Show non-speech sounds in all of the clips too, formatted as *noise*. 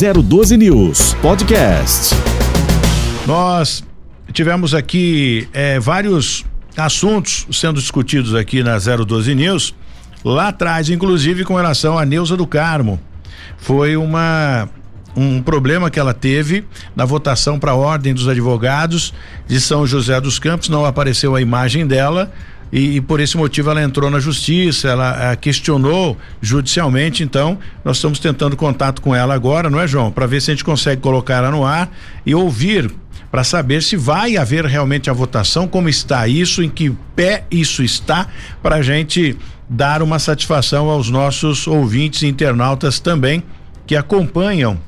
012 News Podcast. Nós tivemos aqui é, vários assuntos sendo discutidos aqui na 012 News, lá atrás, inclusive com relação a Neuza do Carmo. Foi uma um problema que ela teve na votação para a Ordem dos Advogados de São José dos Campos, não apareceu a imagem dela. E, e por esse motivo ela entrou na justiça, ela questionou judicialmente, então nós estamos tentando contato com ela agora, não é, João? Para ver se a gente consegue colocar ela no ar e ouvir para saber se vai haver realmente a votação, como está isso, em que pé isso está, para a gente dar uma satisfação aos nossos ouvintes e internautas também que acompanham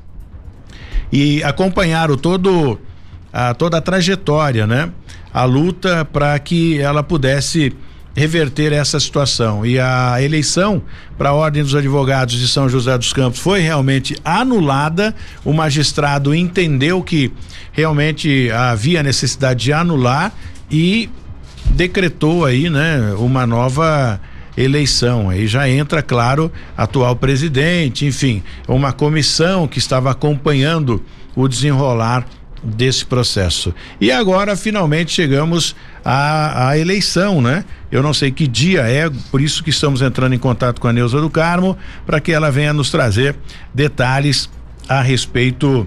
e acompanharam todo a, toda a trajetória, né? A luta para que ela pudesse reverter essa situação. E a eleição para a Ordem dos Advogados de São José dos Campos foi realmente anulada. O magistrado entendeu que realmente havia necessidade de anular e decretou aí, né, uma nova eleição. Aí já entra, claro, atual presidente, enfim, uma comissão que estava acompanhando o desenrolar desse processo. E agora finalmente chegamos à, à, eleição, né? Eu não sei que dia é, por isso que estamos entrando em contato com a Neuza do Carmo para que ela venha nos trazer detalhes a respeito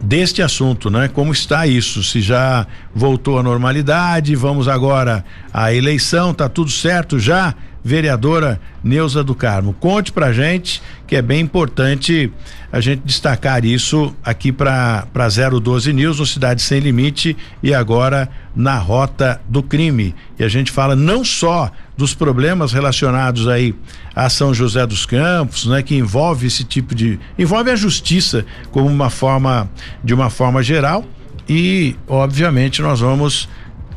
deste assunto, né? Como está isso? Se já voltou à normalidade, vamos agora à eleição, tá tudo certo já? Vereadora Neuza do Carmo, conte pra gente que é bem importante a gente destacar isso aqui para para 012 News, no Cidade Sem Limite e agora na Rota do Crime. E a gente fala não só dos problemas relacionados aí a São José dos Campos, né, que envolve esse tipo de envolve a justiça como uma forma de uma forma geral e obviamente nós vamos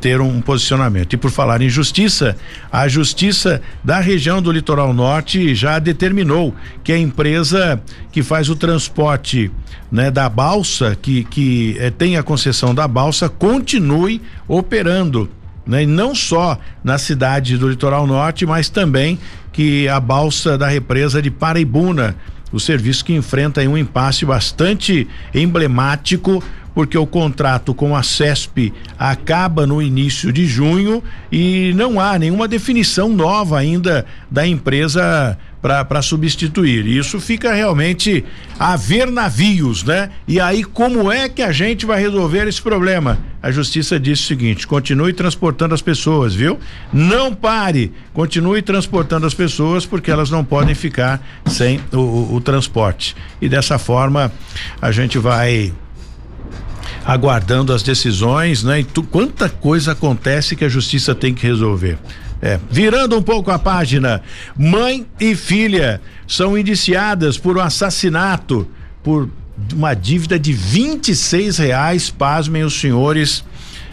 ter um posicionamento. E por falar em justiça, a justiça da região do litoral norte já determinou que a empresa que faz o transporte né, da balsa, que, que eh, tem a concessão da balsa, continue operando. Né? Não só na cidade do litoral norte, mas também que a balsa da represa de Paraibuna, o serviço que enfrenta um impasse bastante emblemático porque o contrato com a CESP acaba no início de junho e não há nenhuma definição nova ainda da empresa para substituir. Isso fica realmente a ver navios, né? E aí, como é que a gente vai resolver esse problema? A justiça disse o seguinte: continue transportando as pessoas, viu? Não pare, continue transportando as pessoas, porque elas não podem ficar sem o, o, o transporte. E dessa forma, a gente vai aguardando as decisões, né? E tu, quanta coisa acontece que a justiça tem que resolver. É, virando um pouco a página, mãe e filha são indiciadas por um assassinato por uma dívida de 26 reais, pasmem os senhores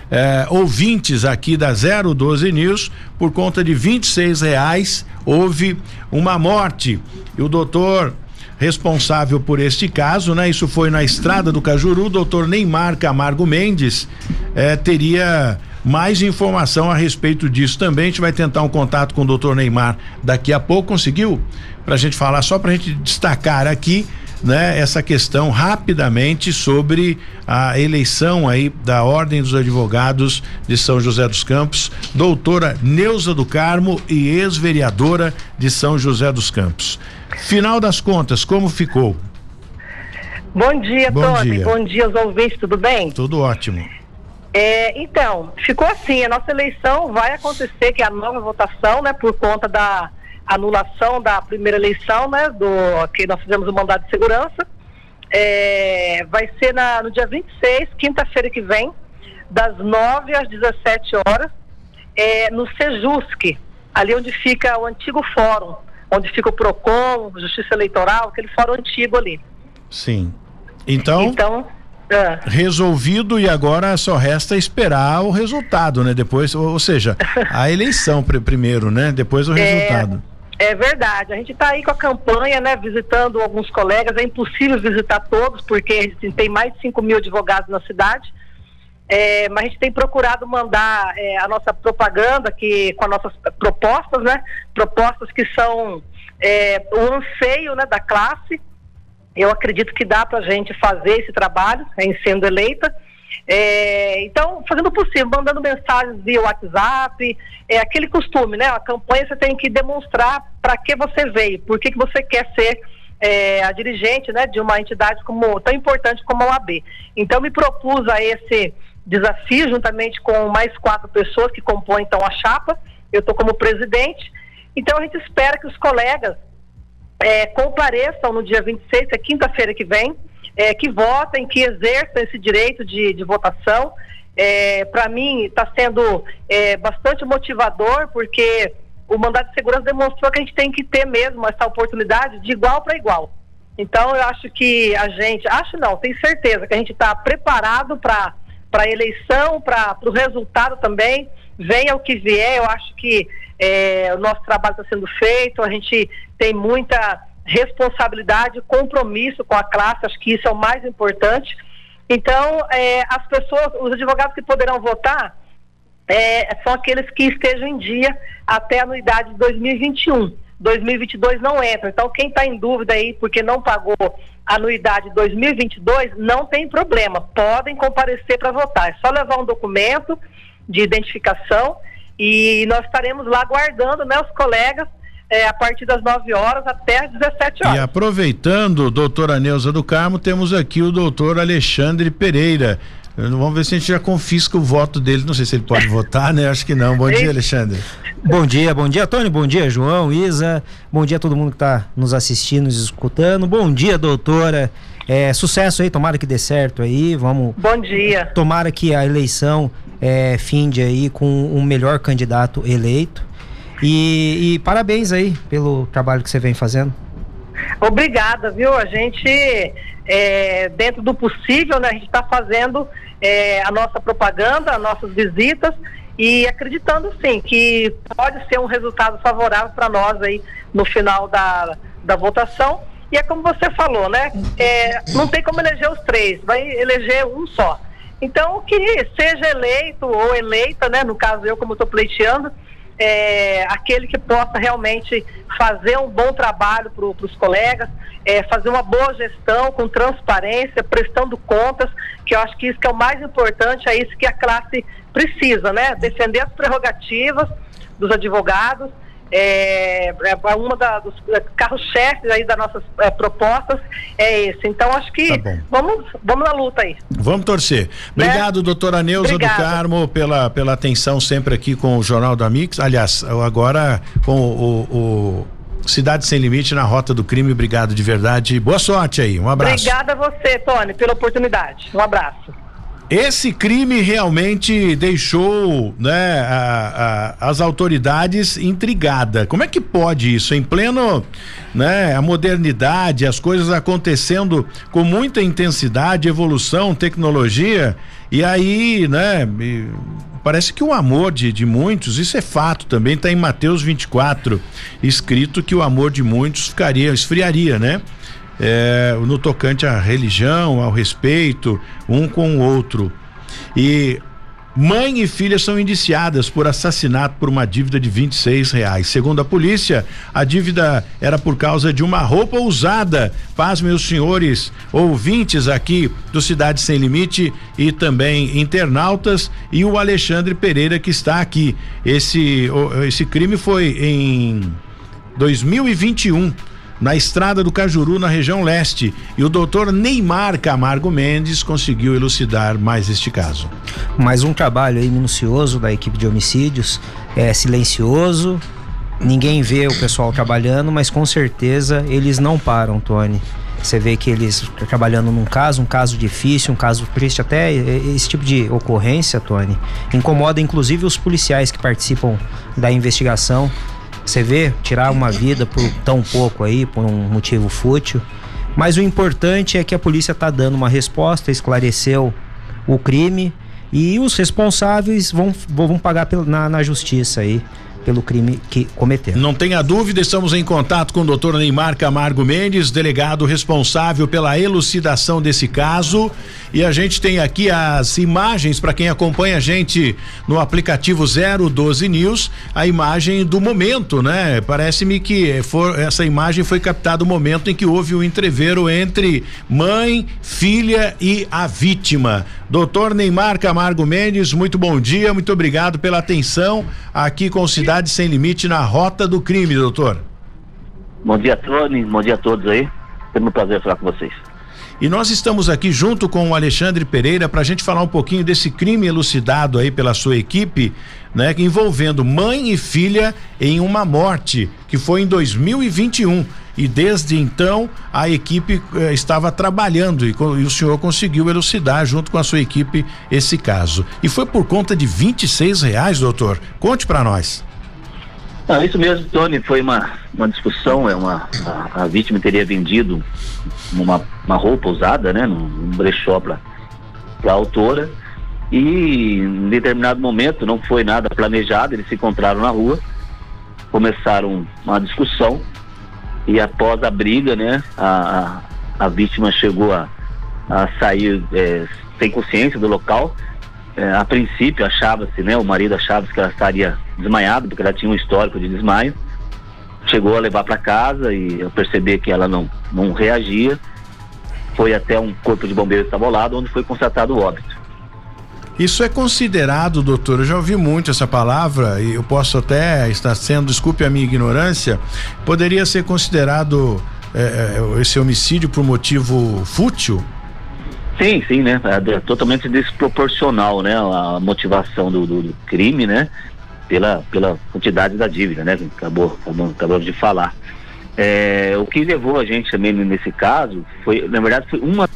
é, ouvintes aqui da 012 News, por conta de 26 reais houve uma morte. E o doutor responsável por este caso, né? Isso foi na estrada do Cajuru, o doutor Neymar Camargo Mendes eh, teria mais informação a respeito disso também. A gente vai tentar um contato com o doutor Neymar daqui a pouco. Conseguiu? Pra gente falar, só pra gente destacar aqui, né, essa questão rapidamente sobre a eleição aí da Ordem dos Advogados de São José dos Campos, doutora Neuza do Carmo e ex-vereadora de São José dos Campos. Final das contas, como ficou? Bom dia, Bom Tony. Dia. Bom dia aos ouvintes, tudo bem? Tudo ótimo. É, então, ficou assim, a nossa eleição vai acontecer, que é a nova votação, né, por conta da anulação da primeira eleição, né, do que nós fizemos o mandato de segurança. É, vai ser na, no dia 26, quinta-feira que vem, das 9 às 17 horas, é, no Sejusc, ali onde fica o antigo fórum onde fica o PROCON, Justiça Eleitoral, aquele fórum antigo ali. Sim. Então. Então. É. Resolvido e agora só resta esperar o resultado, né? Depois, ou, ou seja, a eleição pr primeiro, né? Depois o é, resultado. É verdade. A gente está aí com a campanha, né? Visitando alguns colegas. É impossível visitar todos, porque a gente tem mais de 5 mil advogados na cidade. É, mas a gente tem procurado mandar é, a nossa propaganda que, com as nossas propostas, né? Propostas que são é, o anseio né, da classe Eu acredito que dá para a gente fazer esse trabalho em sendo eleita. É, então, fazendo o possível, mandando mensagens via WhatsApp, é aquele costume, né? A campanha você tem que demonstrar para que você veio, por que, que você quer ser é, a dirigente né, de uma entidade como, tão importante como a OAB. Então, me propus a esse desafio, juntamente com mais quatro pessoas que compõem então a chapa. Eu estou como presidente. Então, a gente espera que os colegas é, compareçam no dia 26, é quinta-feira que vem, é, que votem, que exerçam esse direito de, de votação. É, Para mim, está sendo é, bastante motivador, porque o mandato de segurança demonstrou que a gente tem que ter mesmo essa oportunidade de igual para igual. Então, eu acho que a gente, acho não, tenho certeza que a gente está preparado para a eleição, para o resultado também. Venha o que vier, eu acho que é, o nosso trabalho está sendo feito, a gente tem muita responsabilidade, compromisso com a classe, acho que isso é o mais importante. Então, é, as pessoas, os advogados que poderão votar, é, são aqueles que estejam em dia até a anuidade de 2021. 2022 não entra. Então, quem está em dúvida aí porque não pagou a anuidade 2022, não tem problema. Podem comparecer para votar. É só levar um documento de identificação e nós estaremos lá aguardando né, os colegas é, a partir das 9 horas até as 17 horas. E aproveitando, doutora Neuza do Carmo, temos aqui o doutor Alexandre Pereira. Vamos ver se a gente já confisca o voto dele. Não sei se ele pode *laughs* votar, né? Acho que não. Bom dia, Alexandre. Bom dia, bom dia, Tony. Bom dia, João, Isa. Bom dia a todo mundo que está nos assistindo, nos escutando. Bom dia, doutora. É, sucesso aí, tomara que dê certo aí. Vamos. Bom dia. Tomara que a eleição é, finde aí com um melhor candidato eleito. E, e parabéns aí pelo trabalho que você vem fazendo. Obrigada, viu? A gente, é, dentro do possível, né, a gente está fazendo é, a nossa propaganda, as nossas visitas e acreditando sim que pode ser um resultado favorável para nós aí no final da, da votação. E é como você falou, né? É, não tem como eleger os três, vai eleger um só. Então, que seja eleito ou eleita, né? No caso, eu, como estou pleiteando, é, aquele que possa realmente fazer um bom trabalho para os colegas, é, fazer uma boa gestão com transparência, prestando contas, que eu acho que isso que é o mais importante, é isso que a classe precisa, né? Defender as prerrogativas dos advogados é, é uma da, dos é, carros-chefes aí das nossas é, propostas é esse. Então acho que tá vamos, vamos na luta aí. Vamos torcer. Obrigado, né? doutora Neuza do Carmo, pela, pela atenção sempre aqui com o Jornal da Mix. Aliás, agora com o, o Cidade Sem Limite na Rota do Crime. Obrigado de verdade. Boa sorte aí. Um abraço. Obrigada a você, Tony, pela oportunidade. Um abraço. Esse crime realmente deixou né, a, a, as autoridades intrigadas. Como é que pode isso? Em pleno né, a modernidade, as coisas acontecendo com muita intensidade, evolução, tecnologia, e aí, né? Parece que o amor de, de muitos, isso é fato também, está em Mateus 24, escrito que o amor de muitos ficaria, esfriaria, né? É, no tocante à religião, ao respeito um com o outro. E Mãe e filha são indiciadas por assassinato por uma dívida de 26 reais. Segundo a polícia, a dívida era por causa de uma roupa usada. Paz, meus senhores ouvintes aqui do Cidade Sem Limite e também internautas e o Alexandre Pereira que está aqui. Esse, esse crime foi em 2021 na estrada do Cajuru, na região leste. E o doutor Neymar Camargo Mendes conseguiu elucidar mais este caso. Mais um trabalho aí minucioso da equipe de homicídios, é silencioso, ninguém vê o pessoal trabalhando, mas com certeza eles não param, Tony. Você vê que eles trabalhando num caso, um caso difícil, um caso triste, até esse tipo de ocorrência, Tony, incomoda inclusive os policiais que participam da investigação você vê, tirar uma vida por tão pouco aí, por um motivo fútil. Mas o importante é que a polícia está dando uma resposta, esclareceu o crime e os responsáveis vão, vão pagar na, na justiça aí. Pelo crime que cometeram. Não tenha dúvida, estamos em contato com o doutor Neymar Camargo Mendes, delegado responsável pela elucidação desse caso. E a gente tem aqui as imagens para quem acompanha a gente no aplicativo 012 News, a imagem do momento, né? Parece-me que for, essa imagem foi captada no momento em que houve o um entreveiro entre mãe, filha e a vítima. Doutor Neymar Camargo Mendes, muito bom dia, muito obrigado pela atenção aqui com Sem Limite na rota do crime, doutor. Bom dia, Tony, bom dia a todos aí. Tenho um prazer falar com vocês. E nós estamos aqui junto com o Alexandre Pereira para a gente falar um pouquinho desse crime elucidado aí pela sua equipe, né, envolvendo mãe e filha em uma morte que foi em 2021 e desde então a equipe eh, estava trabalhando e, e, o senhor conseguiu elucidar junto com a sua equipe esse caso. E foi por conta de 26 reais, doutor. Conte para nós. Isso mesmo, Tony, foi uma, uma discussão, é uma, a, a vítima teria vendido uma, uma roupa usada, né, num, num brechó para a autora e em determinado momento, não foi nada planejado, eles se encontraram na rua, começaram uma discussão e após a briga, né, a, a, a vítima chegou a, a sair é, sem consciência do local, é, a princípio achava-se, né, o marido achava-se que ela estaria desmaiada, porque ela tinha um histórico de desmaio. Chegou a levar para casa e eu percebi que ela não, não reagia. Foi até um corpo de bombeiros que estava ao lado, onde foi constatado o óbito. Isso é considerado, doutor, eu já ouvi muito essa palavra e eu posso até estar sendo, desculpe a minha ignorância, poderia ser considerado é, é esse homicídio por motivo fútil? Sim, sim, né? É, é totalmente desproporcional, né? A motivação do, do, do, crime, né? Pela, pela quantidade da dívida, né? Acabou, acabou, acabamos de falar. É, o que levou a gente também nesse caso foi, na verdade, foi uma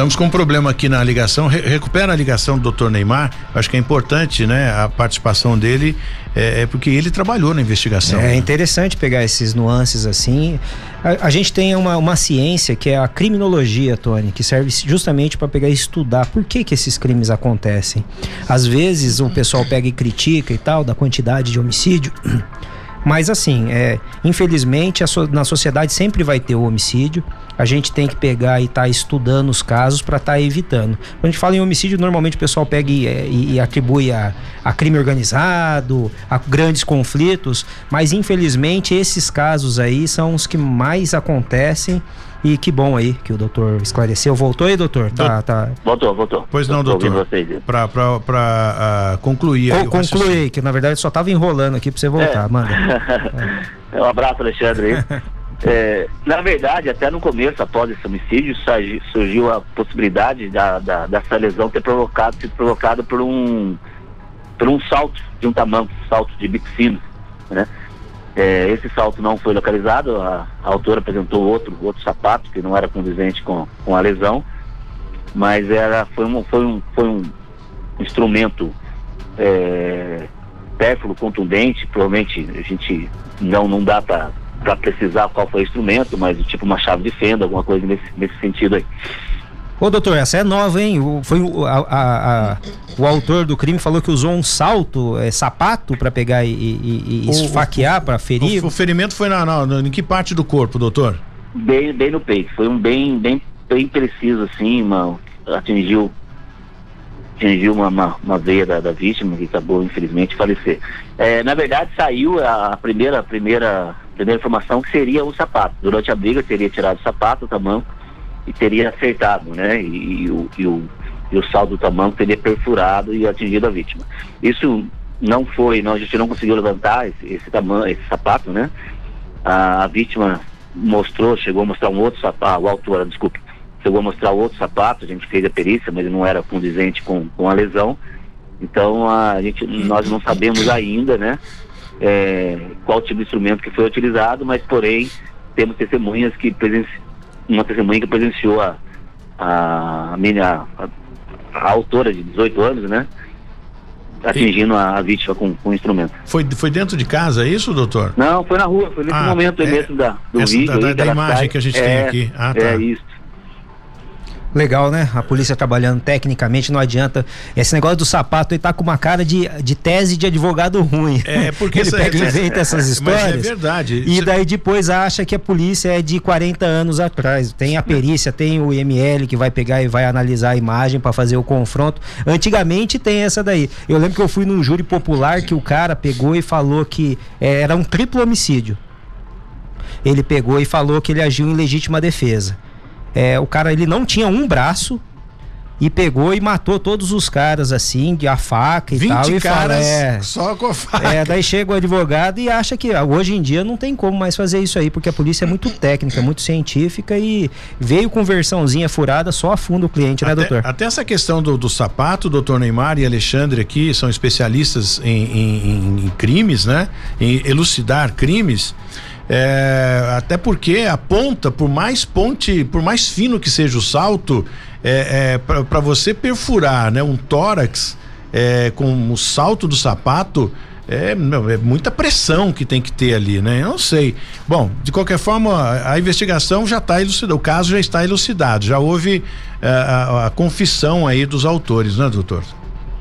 Estamos com um problema aqui na ligação. Re recupera a ligação do doutor Neymar. Acho que é importante, né? A participação dele, é, é, porque ele trabalhou na investigação. É interessante pegar esses nuances assim. A, a gente tem uma, uma ciência que é a criminologia, Tony, que serve justamente para pegar e estudar por que que esses crimes acontecem. Às vezes o pessoal pega e critica e tal da quantidade de homicídio. *clears throat* Mas assim, é, infelizmente so, na sociedade sempre vai ter o homicídio. A gente tem que pegar e estar tá estudando os casos para estar tá evitando. Quando a gente fala em homicídio, normalmente o pessoal pega e, e, e atribui a, a, crime organizado, a grandes conflitos, mas infelizmente esses casos aí são os que mais acontecem e que bom aí que o doutor esclareceu. Voltou aí, doutor? Tá, tá. Voltou, voltou. Pois não, doutor. Para uh, concluir. aí, concluir, que na verdade só tava enrolando aqui para você voltar, é. manda. É. *laughs* Um abraço, Alexandre. *laughs* é, na verdade, até no começo, após esse homicídio, surgiu a possibilidade da, da, dessa lesão ter provocado, sido provocada por um, por um salto de um tamanho, salto de bico né? É, esse salto não foi localizado, a, a, autora apresentou outro, outro sapato que não era condizente com, com a lesão, mas era, foi, um, foi, um, foi um instrumento é, pérfuro, contundente, provavelmente a gente não, não dá para precisar qual foi o instrumento, mas tipo uma chave de fenda, alguma coisa nesse, nesse sentido aí. Ô doutor, essa é nova, hein? O, foi o, a, a, a, o autor do crime falou que usou um salto, é, sapato para pegar e, e, e esfaquear, para ferir. O, o, ferimento foi na, na, em que parte do corpo, doutor? Bem, bem no peito. Foi um bem, bem, bem preciso, assim, uma, atingiu atingiu uma, uma, uma, veia da, da, vítima que acabou infelizmente falecer. É, na verdade saiu a primeira, primeira, primeira informação que seria o sapato. Durante a briga teria tirado o sapato, o tamanho e teria acertado, né? E, e, o, e, o, e o saldo do tamanho teria perfurado e atingido a vítima. Isso não foi, não, a gente não conseguiu levantar esse, esse tamanho, esse sapato, né? A, a, vítima mostrou, chegou a mostrar um outro sapato, o autor, desculpe, chegou a mostrar outro sapato, a gente fez a perícia, mas ele não era condizente com, com a lesão. Então a gente, nós não sabemos ainda, né? É, qual tipo de instrumento que foi utilizado, mas porém temos testemunhas que uma testemunha que presenciou a, a, a, a, a autora de 18 anos, né? atingindo a, a, vítima com, com o instrumento. Foi, foi dentro de casa, é isso, doutor? Não, foi na rua, foi nesse ah, momento é, mesmo da, do vídeo. Da, da, da imagem sai, que a gente é, tem aqui. Ah, tá. É isso. Legal, né? A polícia trabalhando tecnicamente, não adianta. Esse negócio do sapato, ele tá com uma cara de, de tese de advogado ruim. É, porque ele pega e inventa *laughs* essas histórias. Mas é verdade. E daí depois acha que a polícia é de 40 anos atrás. Tem a perícia, tem o IML que vai pegar e vai analisar a imagem para fazer o confronto. Antigamente tem essa daí. Eu lembro que eu fui num júri popular que o cara pegou e falou que é, era um triplo homicídio. Ele pegou e falou que ele agiu em legítima defesa. É, o cara ele não tinha um braço e pegou e matou todos os caras assim, de a faca e 20 tal. e caras fala, é, só com a faca. É, daí chega o advogado e acha que hoje em dia não tem como mais fazer isso aí, porque a polícia é muito técnica, muito científica e veio com versãozinha furada, só afunda o cliente, né, até, doutor? Até essa questão do, do sapato, doutor Neymar e Alexandre aqui são especialistas em, em, em crimes, né? Em elucidar crimes. É, até porque a ponta, por mais ponte, por mais fino que seja o salto, é, é para você perfurar né, um tórax é, com o salto do sapato, é, é, muita pressão que tem que ter ali, né? Eu não sei. Bom, de qualquer forma, a, a investigação já está elucidada, o caso já está elucidado, já houve a, é, a, a, confissão aí dos autores, né, doutor?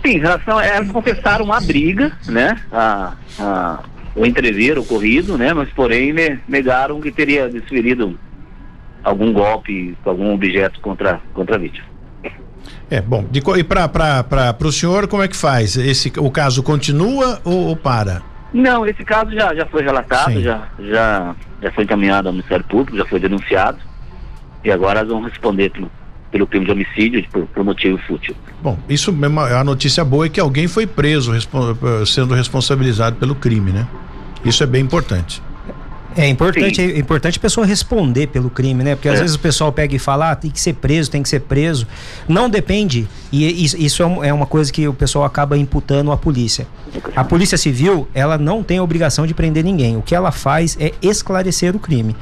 Sim, em relação a elas confessaram uma briga, né? A, a, o entrever ocorrido, né? Mas porém né, negaram que teria desferido algum golpe com algum objeto contra, contra a vítima. É, bom, de, e para o senhor, como é que faz? Esse, o caso continua ou, ou para? Não, esse caso já, já foi relatado, já, já, já foi encaminhado ao Ministério Público, já foi denunciado. E agora elas vão responder pelo, pelo crime de homicídio por, por motivo fútil. Bom, isso mesmo, a notícia boa é que alguém foi preso sendo responsabilizado pelo crime, né? Isso é bem importante. É importante, é importante a pessoa responder pelo crime, né? Porque às é. vezes o pessoal pega e fala, ah, tem que ser preso, tem que ser preso. Não depende, e isso é, é uma coisa que o pessoal acaba imputando à polícia. A polícia civil, ela não tem a obrigação de prender ninguém. O que ela faz é esclarecer o crime.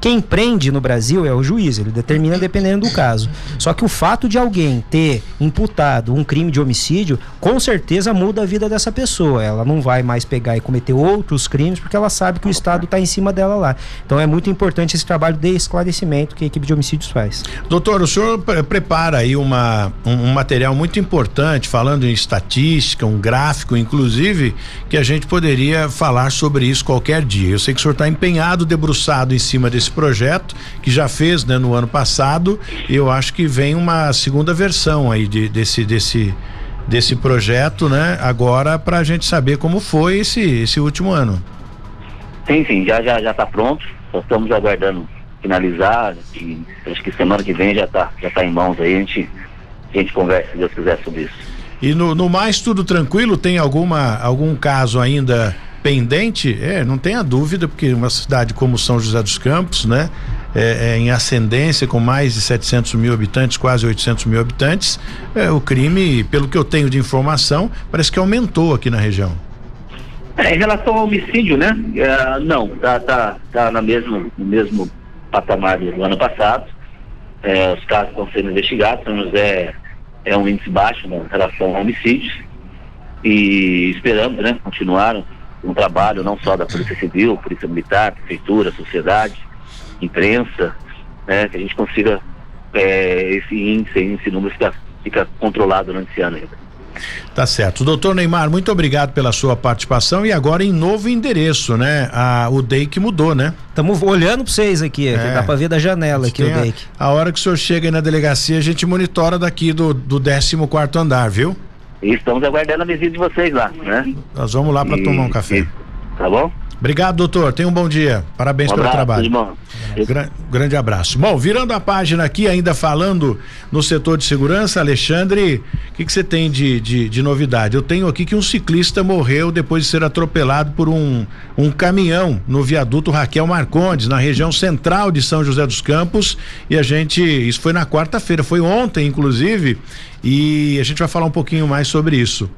Quem prende no Brasil é o juiz, ele determina dependendo do caso. Só que o fato de alguém ter imputado um crime de homicídio, com certeza muda a vida dessa pessoa. Ela não vai mais pegar e cometer outros crimes porque ela sabe que o Estado está em cima dela lá. Então é muito importante esse trabalho de esclarecimento que a equipe de homicídios faz. Doutor, o senhor prepara aí uma, um, um material muito importante, falando em estatística, um gráfico, inclusive, que a gente poderia falar sobre isso qualquer dia. Eu sei que o senhor está empenhado, debruçado em cima desse esse projeto que já fez né, no ano passado. Eu acho que vem uma segunda versão aí de, desse desse desse projeto, né? Agora para a gente saber como foi esse esse último ano. Sim, sim, já já já está pronto. Só estamos aguardando finalizar e acho que semana que vem já está já tá em mãos aí a gente a gente conversa se Deus quiser sobre isso. E no, no mais tudo tranquilo? Tem alguma algum caso ainda pendente, é, não tenha dúvida, porque uma cidade como São José dos Campos, né, é, é, em ascendência, com mais de 700 mil habitantes, quase 800 mil habitantes, é, o crime, pelo que eu tenho de informação, parece que aumentou aqui na região. É, em relação ao homicídio, né? É, não, tá, tá, tá na mesmo, no mesmo patamar do ano passado. É, os casos estão sendo investigados. São José é um índice baixo né, em relação a homicídios. E esperamos, né? Continuaram um trabalho não só da Polícia Civil, Polícia Militar, Prefeitura, sociedade, imprensa, né, que a gente consiga é, esse índice, esse número fica, fica controlado durante esse ano ainda. Tá certo. Doutor Neymar, muito obrigado pela sua participação e agora em novo endereço, né? A, o DEIC mudou, né? Estamos olhando para vocês aqui, é. dá para ver da janela aqui o DEIC. A, a, hora que o senhor chega aí na delegacia, a gente monitora daqui do, do 14 quarto andar, viu? E estamos aguardando a visita de vocês lá, né? Nós vamos lá para tomar um café. E, tá bom? Obrigado, doutor. Tenha um bom dia. Parabéns um pelo abraço, trabalho. Irmão. Gra grande abraço. Bom, virando a página aqui, ainda falando no setor de segurança, Alexandre, o que você tem de, de, de, novidade? Eu tenho aqui que um ciclista morreu depois de ser atropelado por um, um caminhão no viaduto Raquel Marcondes, na região central de São José dos Campos. E a gente, isso foi na quarta-feira, foi ontem, inclusive, e a gente vai falar um pouquinho mais sobre isso.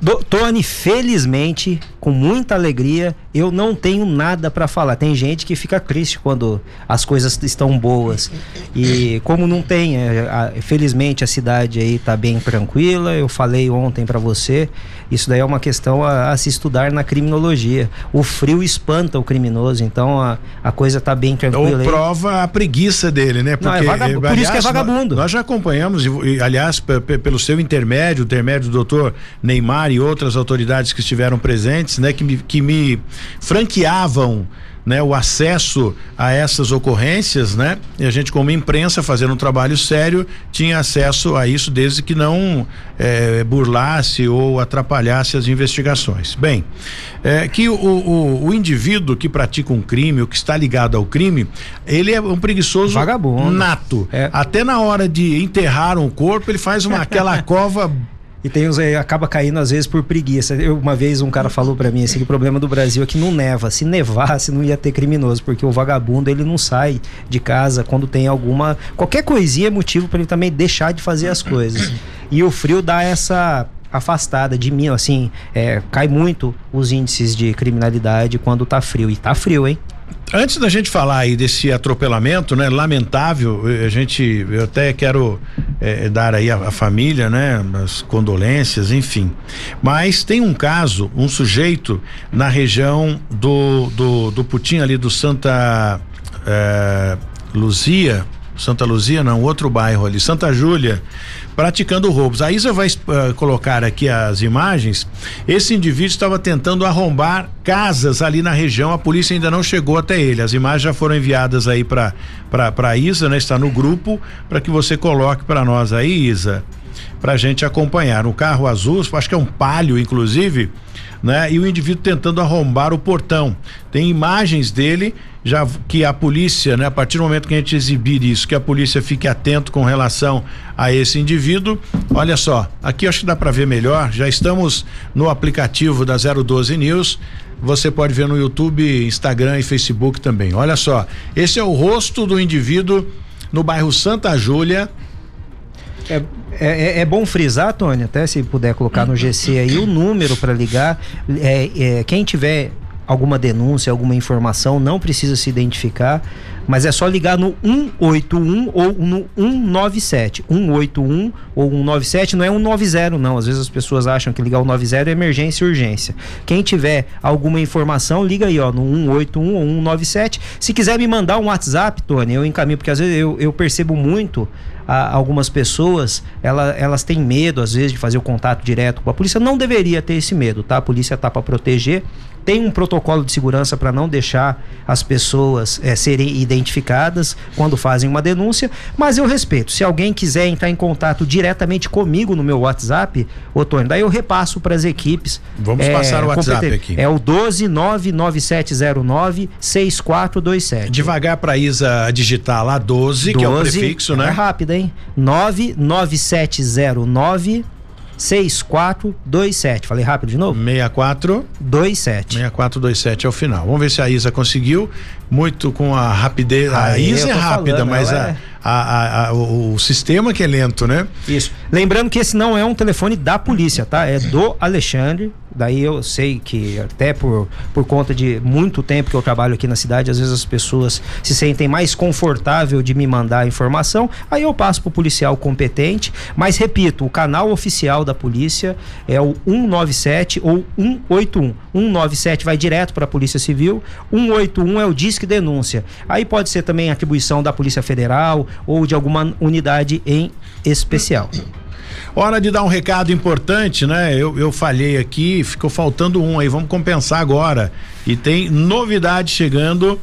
Do, Tony, felizmente, com muita alegria, eu não tenho nada para falar. Tem gente que fica triste quando as coisas estão boas. E como não tem, é, a, felizmente a cidade aí tá bem tranquila. Eu falei ontem para você, isso daí é uma questão a, a, se estudar na criminologia. O frio espanta o criminoso, então a, a coisa tá bem tranquila. Ou prova a preguiça dele, né? Porque, não, é vagabundo, por aliás, isso que é vagabundo. Nós, já acompanhamos, e, aliás, pelo seu intermédio, o intermédio do doutor Neymar e outras autoridades que estiveram presentes, né? Que me, que me franqueavam né, o acesso a essas ocorrências, né? E a gente, como imprensa, fazendo um trabalho sério, tinha acesso a isso desde que não é, burlasse ou atrapalhasse as investigações. Bem, é, que o, o, o, indivíduo que pratica um crime, ou que está ligado ao crime, ele é um preguiçoso Vagabundo. nato. É. Até na hora de enterrar um corpo, ele faz uma aquela *laughs* cova e tem uns acaba caindo às vezes por preguiça. Eu, uma vez um cara falou para mim assim, o problema do Brasil é que não neva. Se nevasse, não ia ter criminoso, porque o vagabundo ele não sai de casa quando tem alguma. Qualquer coisinha é motivo para ele também deixar de fazer as coisas. E o frio dá essa afastada de mim, assim, é, cai muito os índices de criminalidade quando tá frio. E tá frio, hein? Antes da gente falar aí desse atropelamento, né, lamentável, a gente, eu até quero é, dar aí a, família, né, as condolências, enfim. Mas tem um caso, um sujeito na região do do, do ali do Santa é, Luzia, Santa Luzia, não, outro bairro ali, Santa Júlia, praticando roubos. A Isa vai uh, colocar aqui as imagens. Esse indivíduo estava tentando arrombar casas ali na região. A polícia ainda não chegou até ele. As imagens já foram enviadas aí para para Isa, né? Está no grupo para que você coloque para nós aí, Isa, para gente acompanhar. Um carro azul, acho que é um palio, inclusive né? E o indivíduo tentando arrombar o portão. Tem imagens dele, já que a polícia, né? A partir do momento que a gente exibir isso, que a polícia fique atento com relação a esse indivíduo. Olha só, aqui acho que dá para ver melhor. Já estamos no aplicativo da 012 News. Você pode ver no YouTube, Instagram e Facebook também. Olha só, esse é o rosto do indivíduo no bairro Santa Júlia. É, é, é, é, bom frisar, Tony, até se puder colocar no GC aí o número para ligar. É, é, quem tiver alguma denúncia, alguma informação, não precisa se identificar, mas é só ligar no 181 ou no 197. 181 ou 197 não é 190 não. Às vezes as pessoas acham que ligar o 90 é emergência e urgência. Quem tiver alguma informação, liga aí, ó, no 181 ou 197. Se quiser me mandar um WhatsApp, Tony, eu encaminho, porque às vezes eu, eu percebo muito a, algumas pessoas, ela, elas têm medo, às vezes, de fazer o contato direto com a polícia. Não deveria ter esse medo, tá? A polícia está para proteger. Tem um protocolo de segurança para não deixar as pessoas é, serem identificadas quando fazem uma denúncia, mas eu respeito. Se alguém quiser entrar em contato diretamente comigo no meu WhatsApp, Otônio, daí eu repasso para as equipes. Vamos é, passar o WhatsApp aqui. É o 1299709 6427. Devagar para Isa digitar lá 12, 12, que é o prefixo, né? É rápida, hein? 99709 6427. Falei rápido de novo? 6427. 6427 é o final. Vamos ver se a Isa conseguiu. Muito com a rapidez. a Isa é rápida, falando, mas a, é... a, a, o sistema que é lento, né? Isso. Lembrando que esse não é um telefone da polícia, tá? É do Alexandre Daí eu sei que até por, por conta de muito tempo que eu trabalho aqui na cidade, às vezes as pessoas se sentem mais confortável de me mandar a informação, aí eu passo pro policial competente, mas repito, o canal oficial da polícia é o 197 ou 181. 197 vai direto para a Polícia Civil, 181 é o disque denúncia. Aí pode ser também atribuição da Polícia Federal ou de alguma unidade em especial. Hora de dar um recado importante, né? Eu, eu falhei aqui, ficou faltando um aí, vamos compensar agora. E tem novidade chegando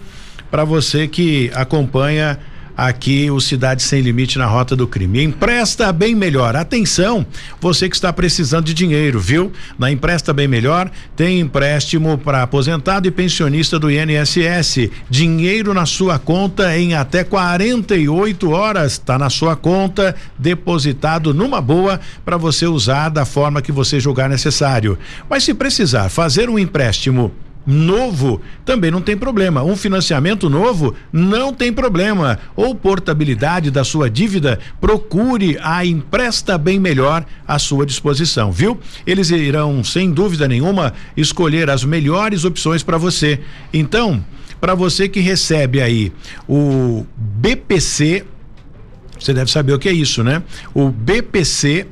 para você que acompanha aqui o Cidade Sem Limite na Rota do Crime. Empresta Bem Melhor. Atenção, você que está precisando de dinheiro, viu? Na Empresta Bem Melhor tem empréstimo para aposentado e pensionista do INSS. Dinheiro na sua conta em até 48 horas. Está na sua conta, depositado numa boa para você usar da forma que você julgar necessário. Mas se precisar fazer um empréstimo novo também não tem problema. Um financiamento novo não tem problema. Ou portabilidade da sua dívida, procure a Empresta Bem Melhor à sua disposição, viu? Eles irão, sem dúvida nenhuma, escolher as melhores opções para você. Então, para você que recebe aí o BPC, você deve saber o que é isso, né? O BPC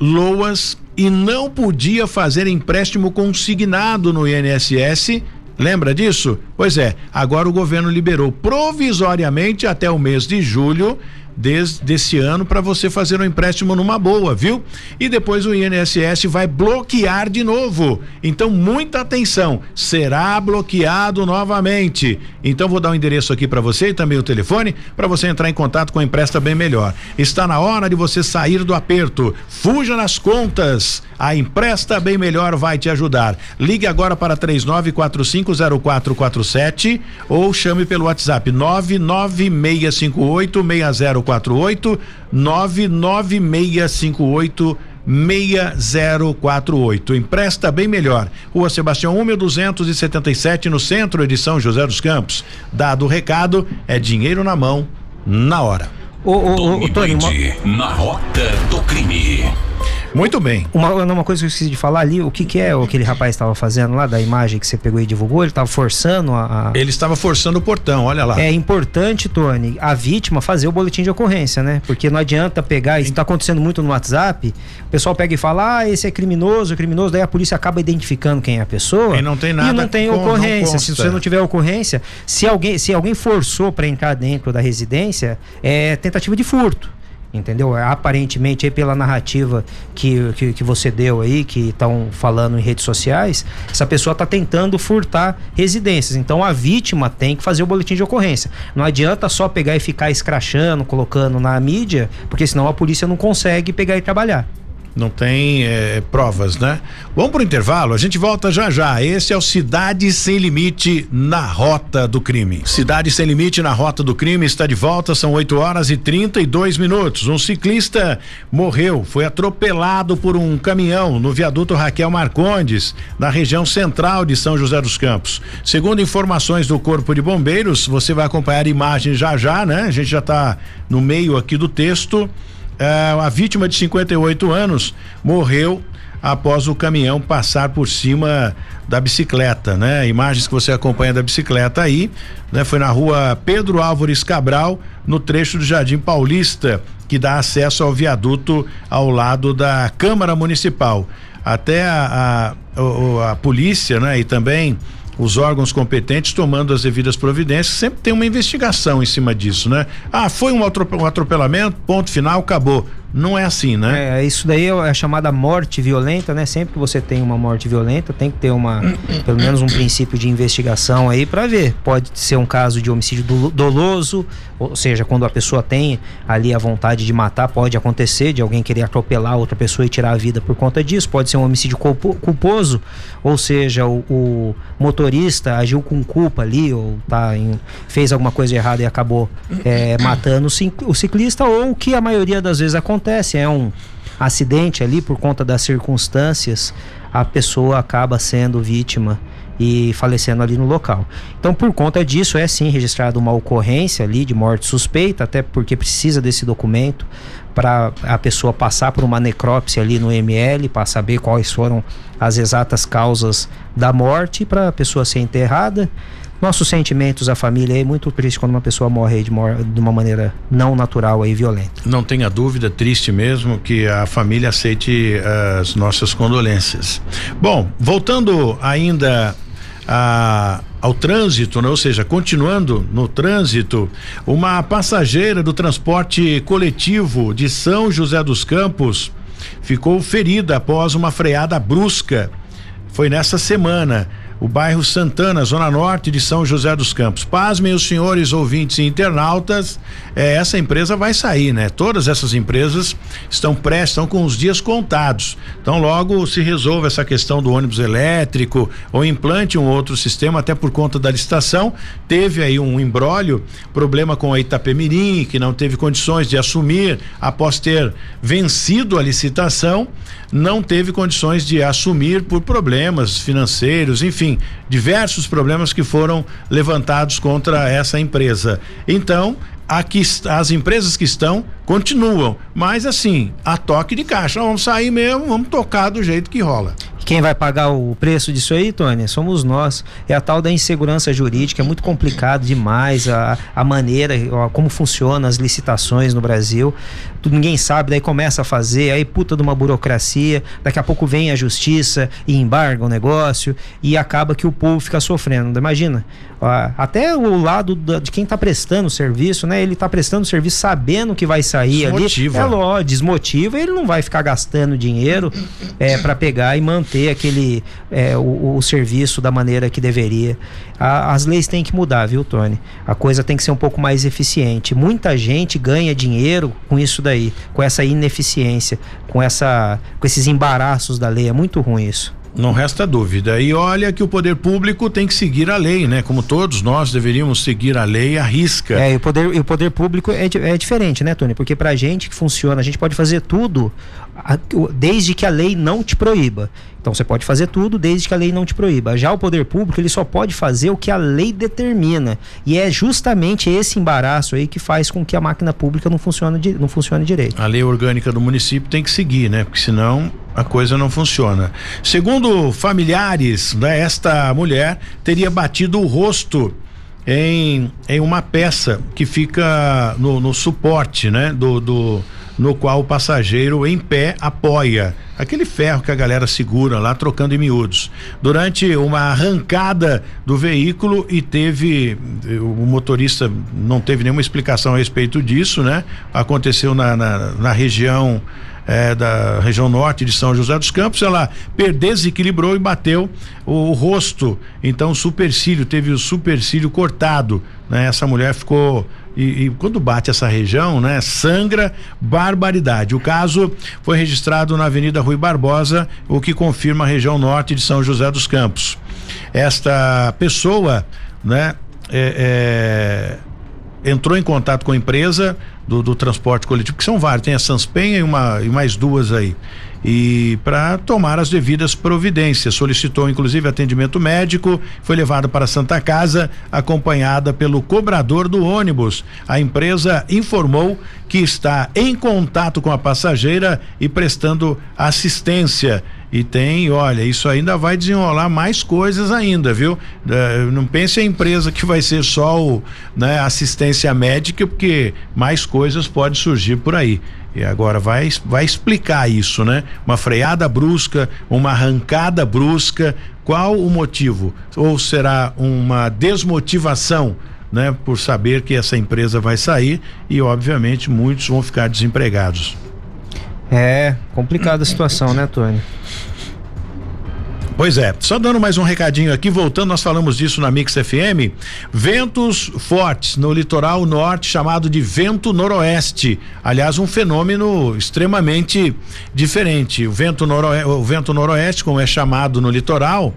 Loas e não podia fazer empréstimo consignado no INSS. Lembra disso? Pois é, agora o governo liberou provisoriamente até o mês de julho desde esse ano para você fazer um empréstimo numa boa, viu? E depois o INSS vai bloquear de novo. Então, muita atenção, será bloqueado novamente. Então, vou dar o um endereço aqui para você e também o telefone para você entrar em contato com a Empresta Bem Melhor. Está na hora de você sair do aperto. Fuja nas contas. A Empresta Bem Melhor vai te ajudar. Ligue agora para 39450447 ou chame pelo WhatsApp 99658 6048 99658 6048. Empresta bem melhor. Rua Sebastião 1277 no centro de São José dos Campos. Dado o recado, é dinheiro na mão, na hora. Ô, ô, ô, Tony, uma... na rota do crime. Muito bem. Uma, uma coisa que eu esqueci de falar ali, o que, que é o que aquele rapaz estava fazendo lá da imagem que você pegou e divulgou? Ele estava forçando a, a, Ele estava forçando o portão, olha lá. É importante, Tony, a vítima fazer o boletim de ocorrência, né? Porque não adianta pegar, isso está acontecendo muito no WhatsApp, o pessoal pega e fala, ah, esse é criminoso, é criminoso, daí a polícia acaba identificando quem é a pessoa. E não tem nada. E não tem com, ocorrência. Não se você não tiver ocorrência, se alguém, se alguém forçou para entrar dentro da residência, é tentativa de furto entendeu? É, aparentemente, aí, pela narrativa que, que, que você deu aí, que estão falando em redes sociais, essa pessoa está tentando furtar residências. Então, a vítima tem que fazer o boletim de ocorrência. Não adianta só pegar e ficar escrachando, colocando na mídia, porque senão a polícia não consegue pegar e trabalhar não tem é, provas, né? Vamos para o intervalo, a gente volta já já. Esse é o Cidade Sem Limite na Rota do Crime. Cidade Sem Limite na Rota do Crime está de volta, são 8 horas e 32 minutos. Um ciclista morreu, foi atropelado por um caminhão no viaduto Raquel Marcondes, na região central de São José dos Campos. Segundo informações do Corpo de Bombeiros, você vai acompanhar imagens já já, né? A gente já está no meio aqui do texto. É, a vítima de 58 anos morreu após o caminhão passar por cima da bicicleta, né? Imagens que você acompanha da bicicleta aí, né? Foi na rua Pedro Álvares Cabral, no trecho do Jardim Paulista, que dá acesso ao viaduto ao lado da Câmara Municipal. Até a, a, a, a polícia, né? E também os órgãos competentes tomando as devidas providências, sempre tem uma investigação em cima disso, né? Ah, foi um atropelamento, ponto final, acabou. Não é assim, né? É, isso daí é a chamada morte violenta, né? Sempre que você tem uma morte violenta, tem que ter uma, *coughs* pelo menos um princípio de investigação aí para ver. Pode ser um caso de homicídio doloso, ou seja, quando a pessoa tem ali a vontade de matar, pode acontecer de alguém querer atropelar outra pessoa e tirar a vida por conta disso. Pode ser um homicídio culposo, ou seja, o, o motorista agiu com culpa ali, ou tá em, fez alguma coisa errada e acabou é, *coughs* matando o ciclista, ou o que a maioria das vezes acontece acontece, é um acidente ali por conta das circunstâncias, a pessoa acaba sendo vítima e falecendo ali no local. Então, por conta disso, é sim registrada uma ocorrência ali de morte suspeita, até porque precisa desse documento para a pessoa passar por uma necrópsia ali no ML, para saber quais foram as exatas causas da morte, para a pessoa ser enterrada nossos sentimentos à família é muito triste quando uma pessoa morre de, de uma maneira não natural e violenta. Não tenha dúvida, triste mesmo que a família aceite as nossas condolências. Bom, voltando ainda a ao trânsito, né? ou seja, continuando no trânsito, uma passageira do transporte coletivo de São José dos Campos ficou ferida após uma freada brusca. Foi nessa semana o bairro Santana, Zona Norte de São José dos Campos. Pasmem os senhores ouvintes e internautas, eh, essa empresa vai sair, né? Todas essas empresas estão prestes, estão com os dias contados. Então, logo se resolve essa questão do ônibus elétrico ou implante um outro sistema, até por conta da licitação. Teve aí um embrólio, problema com a Itapemirim, que não teve condições de assumir após ter vencido a licitação, não teve condições de assumir por problemas financeiros, enfim diversos problemas que foram levantados contra essa empresa. Então, aqui as empresas que estão continuam, mas assim, a toque de caixa, vamos sair mesmo, vamos tocar do jeito que rola. Quem vai pagar o preço disso aí, Tony? Somos nós. É a tal da insegurança jurídica, é muito complicado demais a, a maneira, como funcionam as licitações no Brasil. Ninguém sabe, daí começa a fazer, aí puta de uma burocracia, daqui a pouco vem a justiça e embarga o negócio e acaba que o povo fica sofrendo. Imagina, até o lado de quem está prestando o serviço, né? Ele está prestando o serviço sabendo que vai sair desmotiva. ali. É lógico, desmotiva, ele não vai ficar gastando dinheiro é, para pegar e manter ter aquele é, o, o, serviço da maneira que deveria. A, as leis têm que mudar, viu, Tony? A coisa tem que ser um pouco mais eficiente. Muita gente ganha dinheiro com isso daí, com essa ineficiência, com essa com esses embaraços da lei. É muito ruim isso. Não resta dúvida. E olha que o poder público tem que seguir a lei, né? Como todos nós deveríamos seguir a lei à risca. É, e o poder, e o poder público é, é diferente, né, Tony? Porque pra gente que funciona, a gente pode fazer tudo desde que a lei não te proíba. Então você pode fazer tudo desde que a lei não te proíba. Já o poder público, ele só pode fazer o que a lei determina. E é justamente esse embaraço aí que faz com que a máquina pública não funcione, não funcione direito. A lei orgânica do município tem que seguir, né? Porque senão a coisa não funciona. Segundo familiares, né, esta mulher teria batido o rosto em, em uma peça que fica no, no suporte, né? do, do no qual o passageiro em pé apoia aquele ferro que a galera segura lá trocando em miúdos. Durante uma arrancada do veículo e teve o motorista não teve nenhuma explicação a respeito disso, né? Aconteceu na, na, na região é, da região norte de São José dos Campos, ela desequilibrou e bateu o, o rosto. Então, o supercílio, teve o supercílio cortado. Né? Essa mulher ficou e, e, quando bate essa região, né, sangra barbaridade. O caso foi registrado na Avenida Rui Barbosa, o que confirma a região norte de São José dos Campos. Esta pessoa, né, é, é, entrou em contato com a empresa do, do transporte coletivo, que são vários, tem a Sanspenha e, uma, e mais duas aí e para tomar as devidas providências. Solicitou inclusive atendimento médico, foi levado para Santa Casa, acompanhada pelo cobrador do ônibus. A empresa informou que está em contato com a passageira e prestando assistência. E tem, olha, isso ainda vai desenrolar mais coisas ainda, viu? Uh, não pense a empresa que vai ser só o, né, assistência médica, porque mais coisas podem surgir por aí. E agora vai, vai explicar isso, né? Uma freada brusca, uma arrancada brusca, qual o motivo? Ou será uma desmotivação, né? Por saber que essa empresa vai sair e, obviamente, muitos vão ficar desempregados. É complicada a situação, né, Tony? Pois é, só dando mais um recadinho aqui, voltando, nós falamos disso na Mix FM. Ventos fortes no litoral norte, chamado de vento noroeste. Aliás, um fenômeno extremamente diferente. O vento, noroeste, o vento noroeste, como é chamado no litoral,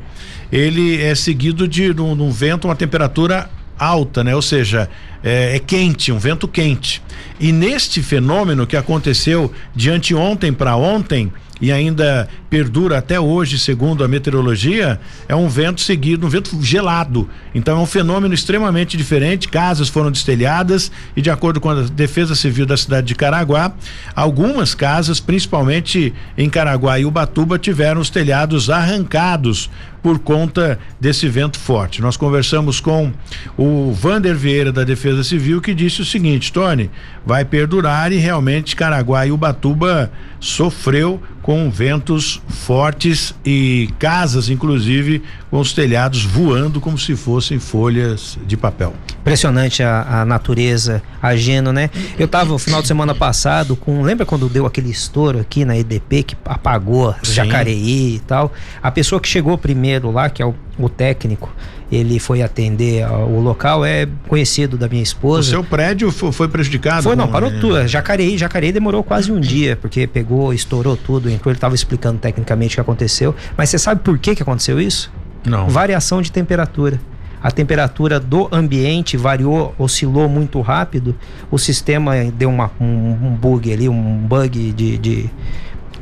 ele é seguido de um, um vento, uma temperatura alta, né? Ou seja, é, é, quente, um vento quente. E neste fenômeno que aconteceu de anteontem para ontem, e ainda perdura até hoje, segundo a meteorologia, é um vento seguido, um vento gelado. Então é um fenômeno extremamente diferente. Casas foram destelhadas e, de acordo com a Defesa Civil da cidade de Caraguá, algumas casas, principalmente em Caraguá e Ubatuba, tiveram os telhados arrancados por conta desse vento forte. Nós conversamos com o Vander Vieira da Defesa Civil que disse o seguinte, Tony, vai perdurar e realmente Caraguá e Ubatuba sofreu com ventos fortes e casas, inclusive, com os telhados voando como se fossem folhas de papel. Impressionante a, a natureza agindo, né? Eu estava no final de semana passado com. Lembra quando deu aquele estouro aqui na EDP que apagou Sim. Jacareí e tal? A pessoa que chegou primeiro lá, que é o, o técnico, ele foi atender o local, é conhecido da minha esposa. O seu prédio foi prejudicado? Foi, não, parou tudo. Jacareí, Jacareí demorou quase um dia, porque pegou, estourou tudo, entrou, ele estava explicando tecnicamente o que aconteceu. Mas você sabe por que, que aconteceu isso? Não. Variação de temperatura. A temperatura do ambiente variou, oscilou muito rápido. O sistema deu uma, um, um bug ali, um bug de, de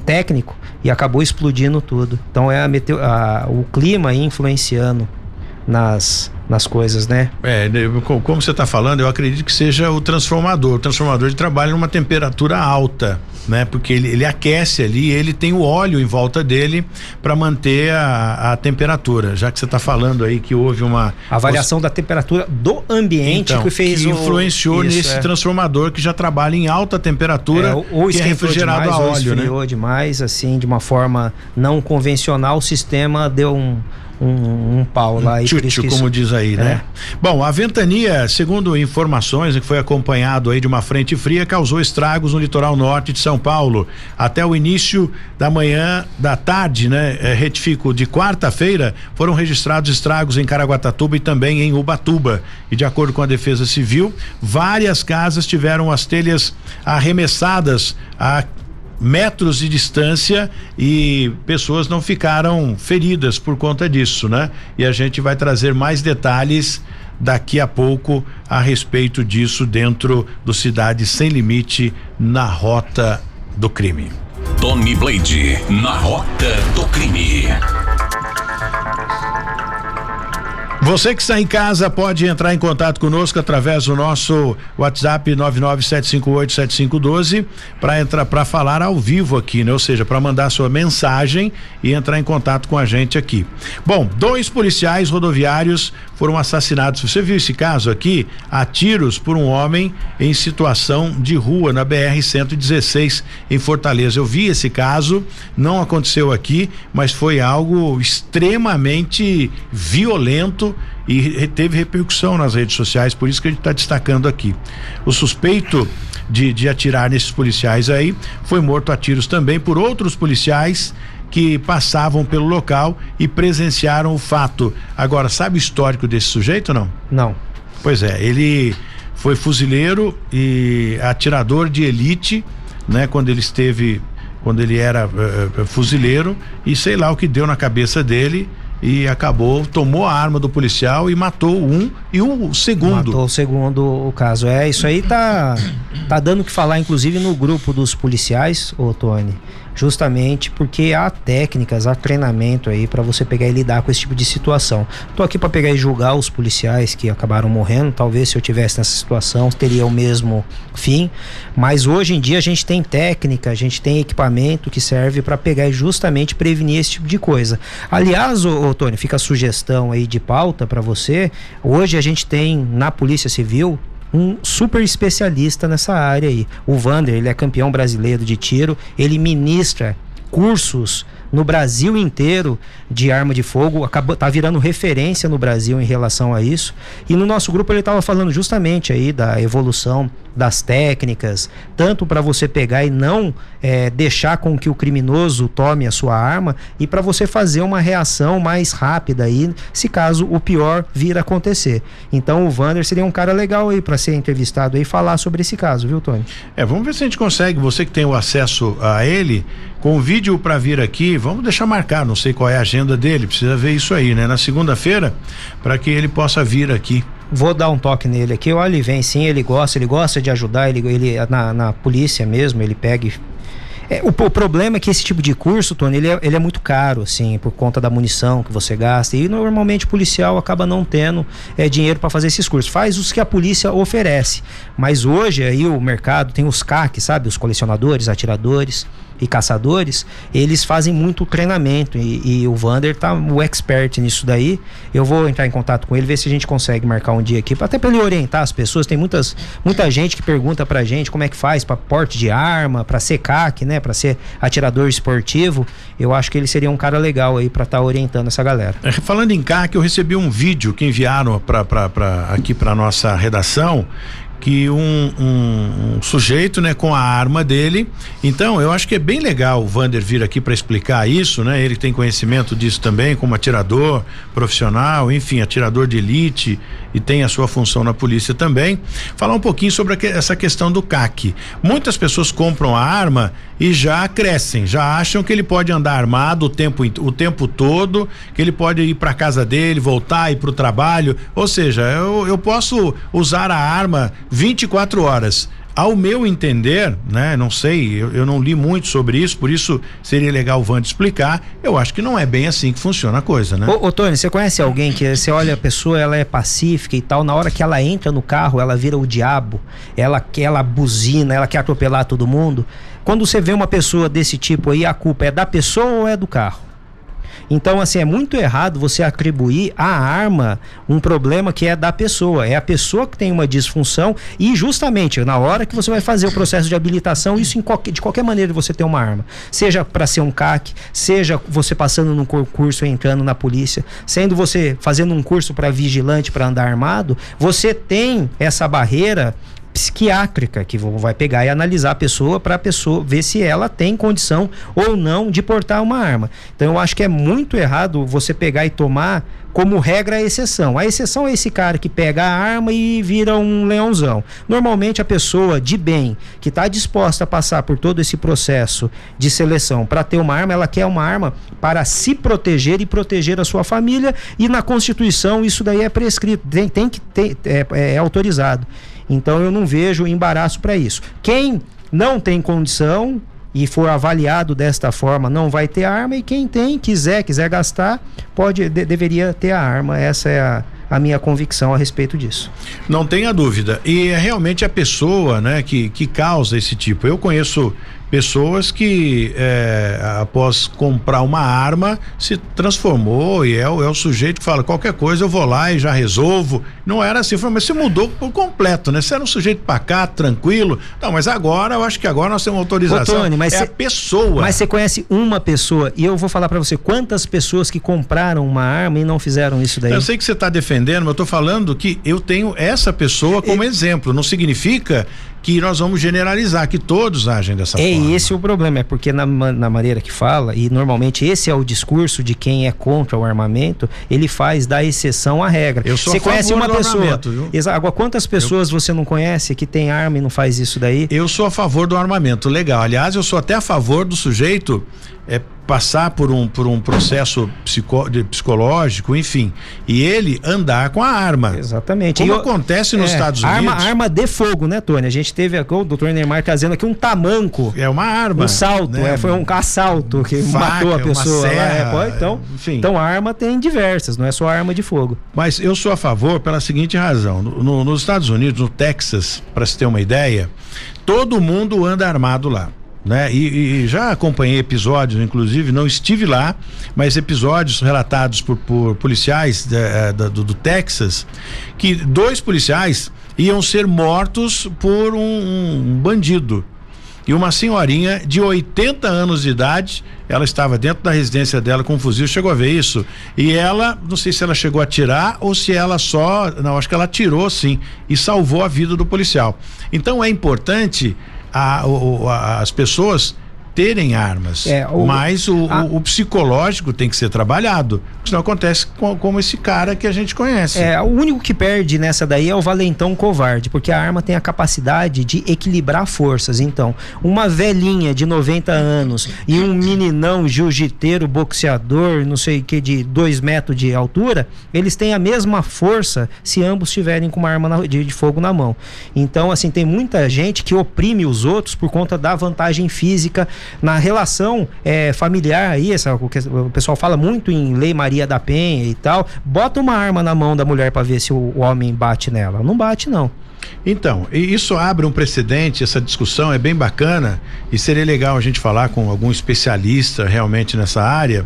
técnico e acabou explodindo tudo. Então é a, a, o clima influenciando nas, nas coisas, né? É, como você está falando, eu acredito que seja o transformador. O transformador de trabalha numa temperatura alta, né? Porque ele, ele aquece ali, ele tem o óleo em volta dele para manter a, a, temperatura. Já que você está falando aí que houve uma a variação da temperatura do ambiente então, que fez que influenciou o... Isso, nesse é. transformador que já trabalha em alta temperatura, é, ou que é refrigerado demais, a óleo, ou né? demais, assim, de uma forma não convencional, o sistema deu um um, um pau lá. Um tchutchu, como diz aí, né? é. né? Bom, a ventania, segundo informações que foi acompanhado aí de uma frente fria, causou estragos no litoral norte de São Paulo. Até o início da manhã, da tarde, né? É, retifico, de quarta-feira, foram registrados estragos em Caraguatatuba e também em Ubatuba. E de acordo com a Defesa Civil, várias casas tiveram as telhas arremessadas a metros de distância e pessoas não ficaram feridas por conta disso, né? E a gente vai trazer mais detalhes daqui a pouco a respeito disso dentro do Cidade Sem Limite na rota do crime. Tony Blade na rota do crime. Você que está em casa pode entrar em contato conosco através do nosso WhatsApp 997587512 para entrar para falar ao vivo aqui, né? Ou seja, para mandar sua mensagem e entrar em contato com a gente aqui. Bom, dois policiais rodoviários foram assassinados. Você viu esse caso aqui? A tiros por um homem em situação de rua na BR 116 em Fortaleza. Eu vi esse caso, não aconteceu aqui, mas foi algo extremamente violento e teve repercussão nas redes sociais, por isso que a gente está destacando aqui. O suspeito de, de atirar nesses policiais aí foi morto a tiros também por outros policiais que passavam pelo local e presenciaram o fato. Agora, sabe o histórico desse sujeito não? Não. Pois é, ele foi fuzileiro e atirador de elite, né? Quando ele esteve, quando ele era uh, fuzileiro e sei lá o que deu na cabeça dele e acabou, tomou a arma do policial e matou um e o segundo. Matou o segundo o caso. É, isso aí tá tá dando que falar inclusive no grupo dos policiais, ô Tony justamente porque há técnicas, há treinamento aí para você pegar e lidar com esse tipo de situação. Tô aqui para pegar e julgar os policiais que acabaram morrendo, talvez se eu tivesse nessa situação teria o mesmo fim, mas hoje em dia a gente tem técnica, a gente tem equipamento que serve para pegar e justamente prevenir esse tipo de coisa. Aliás, ô Tony, fica a sugestão aí de pauta para você. Hoje a gente tem na Polícia Civil um super especialista nessa área aí. O Vander, ele é campeão brasileiro de tiro, ele ministra cursos no Brasil inteiro de arma de fogo, acabou tá virando referência no Brasil em relação a isso. E no nosso grupo ele estava falando justamente aí da evolução das técnicas, tanto para você pegar e não é, deixar com que o criminoso tome a sua arma e para você fazer uma reação mais rápida aí, se caso o pior vir a acontecer. Então o Vander seria um cara legal aí para ser entrevistado e falar sobre esse caso, viu, Tony? É, vamos ver se a gente consegue, você que tem o acesso a ele, convide-o para vir aqui, vamos deixar marcar, não sei qual é a agenda dele, precisa ver isso aí, né? Na segunda-feira, para que ele possa vir aqui vou dar um toque nele aqui. Olha, ele vem sim, ele gosta, ele gosta de ajudar, ele, ele na, na polícia mesmo, ele pega e é, o, o, problema é que esse tipo de curso, Tony, ele é, ele é, muito caro, assim, por conta da munição que você gasta. E normalmente o policial acaba não tendo é, dinheiro para fazer esses cursos. Faz os que a polícia oferece. Mas hoje aí o mercado tem os CAC, sabe? Os colecionadores, atiradores e caçadores, eles fazem muito treinamento e, e, o Vander tá o expert nisso daí. Eu vou entrar em contato com ele, ver se a gente consegue marcar um dia aqui, até para ele orientar as pessoas. Tem muitas, muita gente que pergunta pra gente como é que faz para porte de arma, para ser CAC, né, para ser atirador esportivo. Eu acho que ele seria um cara legal aí para estar tá orientando essa galera. É, falando em CAC, eu recebi um vídeo que enviaram para aqui para nossa redação que um, um, um, sujeito, né, com a arma dele. Então, eu acho que é bem legal o Vander vir aqui para explicar isso, né? Ele tem conhecimento disso também, como atirador profissional, enfim, atirador de elite e tem a sua função na polícia também. Falar um pouquinho sobre essa questão do CAC. Muitas pessoas compram a arma e já crescem, já acham que ele pode andar armado o tempo, o tempo todo, que ele pode ir para casa dele, voltar, ir para o trabalho. Ou seja, eu, eu posso usar a arma 24 horas Ao meu entender, né? Não sei, eu, eu, não li muito sobre isso, por isso seria legal o Vande explicar. Eu acho que não é bem assim que funciona a coisa, né? Ô, ô Tony, você conhece alguém que você olha a pessoa, ela é pacífica e tal, na hora que ela entra no carro, ela vira o diabo, ela quer, ela buzina, ela quer atropelar todo mundo. Quando você vê uma pessoa desse tipo aí, a culpa é da pessoa ou é do carro? Então, assim, é muito errado você atribuir à arma um problema que é da pessoa. É a pessoa que tem uma disfunção e justamente na hora que você vai fazer o processo de habilitação, isso qualquer, de qualquer maneira você tem uma arma. Seja para ser um CAC, seja você passando num concurso entrando na polícia, sendo você fazendo um curso para vigilante para andar armado, você tem essa barreira psiquiátrica que vai pegar e analisar a pessoa para a pessoa ver se ela tem condição ou não de portar uma arma. Então eu acho que é muito errado você pegar e tomar como regra a exceção. A exceção é esse cara que pega a arma e vira um leãozão. Normalmente a pessoa de bem que está disposta a passar por todo esse processo de seleção para ter uma arma, ela quer uma arma para se proteger e proteger a sua família e na Constituição isso daí é prescrito, tem, tem que ter, é, é, é autorizado. Então eu não vejo embaraço para isso. Quem não tem condição e for avaliado desta forma, não vai ter arma e quem tem, quiser, quiser gastar, pode de, deveria ter a arma. Essa é a a minha convicção a respeito disso. Não tenha dúvida. E é realmente a pessoa, né, que, que causa esse tipo. Eu conheço pessoas que é, após comprar uma arma se transformou e é o, é o sujeito que fala qualquer coisa eu vou lá e já resolvo. Não era assim mas você mudou por completo né? Você era um sujeito pacato tranquilo. Não mas agora eu acho que agora nós temos autorização. Ô, Tony, mas é cê, a pessoa. mas você conhece uma pessoa e eu vou falar para você quantas pessoas que compraram uma arma e não fizeram isso daí? Eu sei que você está defendendo mas eu tô falando que eu tenho essa pessoa como e... exemplo. Não significa que nós vamos generalizar, que todos agem dessa é forma. É esse o problema, é porque na, na maneira que fala, e normalmente esse é o discurso de quem é contra o armamento, ele faz da exceção à regra. Eu sou você conhece uma pessoa. Agora, quantas pessoas eu, você não conhece que tem arma e não faz isso daí? Eu sou a favor do armamento, legal. Aliás, eu sou até a favor do sujeito é, passar por um, por um processo psico, psicológico, enfim, e ele andar com a arma. Exatamente. Como eu, acontece nos é, Estados Unidos. Arma, arma de fogo, né, Tony? A gente teve aqui, o doutor Neymar trazendo aqui um tamanco. É uma arma. Um salto, né? é, foi um assalto que Faca, matou a pessoa. Serra, lá, é, então, enfim. então, arma tem diversas, não é só arma de fogo. Mas eu sou a favor pela seguinte razão: no, no, nos Estados Unidos, no Texas, para se ter uma ideia, todo mundo anda armado lá né? E, e, já acompanhei episódios, inclusive, não estive lá, mas episódios relatados por, por policiais é, do, do, Texas, que dois policiais iam ser mortos por um, um bandido. E uma senhorinha de 80 anos de idade, ela estava dentro da residência dela com um fuzil, chegou a ver isso. E ela, não sei se ela chegou a tirar ou se ela só. Não, acho que ela tirou sim e salvou a vida do policial. Então é importante a, a, as pessoas terem armas. É, o, mas o, a, o, o, psicológico tem que ser trabalhado. Senão acontece com, como esse cara que a gente conhece. É, o único que perde nessa daí é o valentão covarde, porque a arma tem a capacidade de equilibrar forças. Então, uma velhinha de 90 anos e um meninão jiu-jiteiro, boxeador, não sei o que, de 2 metros de altura, eles têm a mesma força se ambos estiverem com uma arma na, de, de fogo na mão. Então, assim, tem muita gente que oprime os outros por conta da vantagem física na relação é, familiar aí, essa, o, pessoal fala muito em Lei Maria da Penha e tal, bota uma arma na mão da mulher para ver se o, homem bate nela. Não bate, não. Então, isso abre um precedente, essa discussão é bem bacana e seria legal a gente falar com algum especialista realmente nessa área,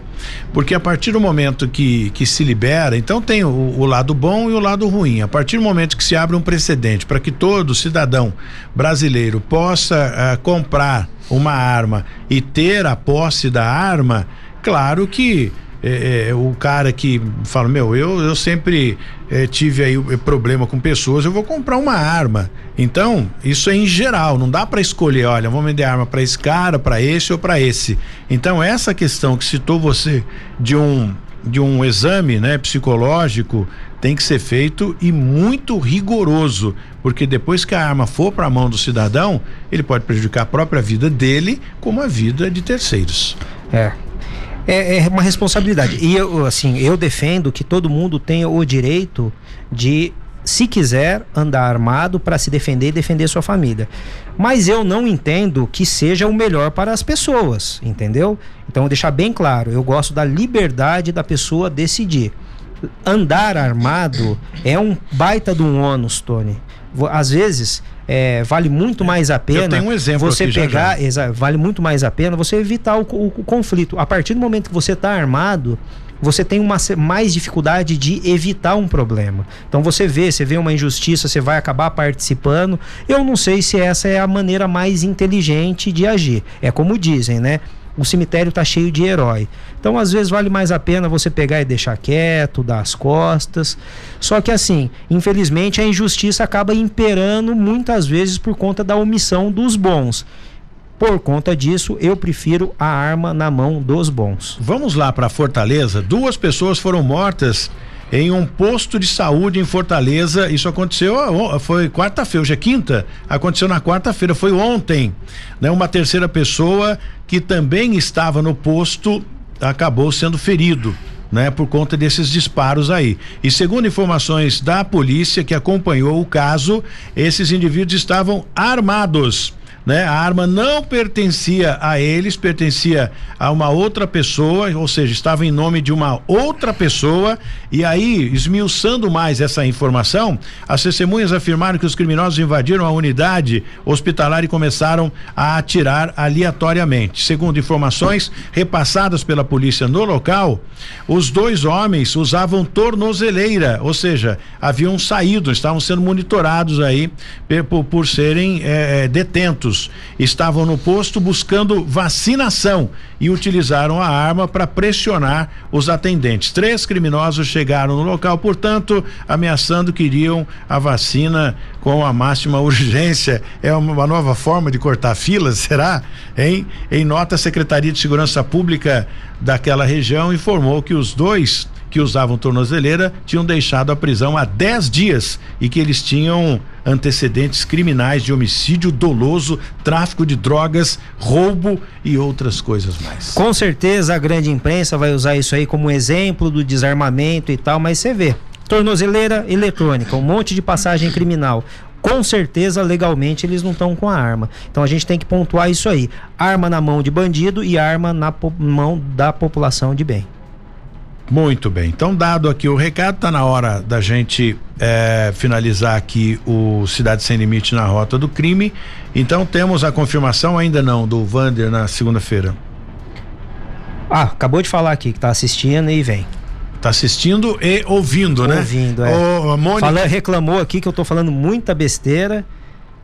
porque a partir do momento que, que se libera, então tem o, o lado bom e o lado ruim. A partir do momento que se abre um precedente para que todo cidadão brasileiro possa uh, comprar uma arma e ter a posse da arma, claro que é, é, o cara que fala, meu, eu, eu sempre é, tive aí problema com pessoas, eu vou comprar uma arma. Então, isso é em geral, não dá para escolher, olha, vou vender arma para esse cara, para esse ou para esse. Então, essa questão que citou você de um de um exame, né, psicológico, tem que ser feito e muito rigoroso, porque depois que a arma for para a mão do cidadão, ele pode prejudicar a própria vida dele, como a vida de terceiros. É, é, é uma responsabilidade. E eu, assim, eu defendo que todo mundo tenha o direito de se quiser andar armado para se defender e defender sua família. Mas eu não entendo que seja o melhor para as pessoas, entendeu? Então, deixar bem claro, eu gosto da liberdade da pessoa decidir. Andar armado é um baita de um ônus, Tony. Às vezes, é, vale muito mais a pena um você pegar, já, já. vale muito mais a pena você evitar o, o, o conflito. A partir do momento que você está armado, você tem uma mais dificuldade de evitar um problema. Então você vê, você vê uma injustiça, você vai acabar participando. Eu não sei se essa é a maneira mais inteligente de agir. É como dizem, né? O cemitério está cheio de herói. Então, às vezes, vale mais a pena você pegar e deixar quieto, dar as costas. Só que, assim, infelizmente, a injustiça acaba imperando muitas vezes por conta da omissão dos bons. Por conta disso, eu prefiro a arma na mão dos bons. Vamos lá para Fortaleza. Duas pessoas foram mortas em um posto de saúde em Fortaleza. Isso aconteceu, foi quarta-feira, hoje é quinta. Aconteceu na quarta-feira, foi ontem. Né? Uma terceira pessoa que também estava no posto acabou sendo ferido. Né, por conta desses disparos aí. E segundo informações da polícia que acompanhou o caso, esses indivíduos estavam armados né? A arma não pertencia a eles, pertencia a uma outra pessoa, ou seja, estava em nome de uma outra pessoa. E aí, esmiuçando mais essa informação, as testemunhas afirmaram que os criminosos invadiram a unidade hospitalar e começaram a atirar aleatoriamente. Segundo informações repassadas pela polícia no local, os dois homens usavam tornozeleira, ou seja, haviam saído, estavam sendo monitorados aí por, por serem eh, detentos estavam no posto buscando vacinação e utilizaram a arma para pressionar os atendentes. Três criminosos chegaram no local, portanto, ameaçando que iriam a vacina com a máxima urgência. É uma nova forma de cortar filas, *laughs* será? Hein? Em nota, a Secretaria de Segurança Pública daquela região informou que os dois que usavam tornozeleira tinham deixado a prisão há 10 dias e que eles tinham antecedentes criminais de homicídio doloso, tráfico de drogas, roubo e outras coisas mais. Com certeza a grande imprensa vai usar isso aí como exemplo do desarmamento e tal, mas você vê, tornozeleira eletrônica, um monte de passagem criminal com certeza legalmente eles não estão com a arma. Então a gente tem que pontuar isso aí: arma na mão de bandido e arma na mão da população de bem. Muito bem. Então, dado aqui o recado, está na hora da gente é, finalizar aqui o Cidade Sem Limite na rota do crime. Então, temos a confirmação, ainda não, do Vander na segunda-feira. Ah, acabou de falar aqui que está assistindo e vem. Tá assistindo e ouvindo, né? Ouvindo, é. O, Mônica... Fala, reclamou aqui que eu tô falando muita besteira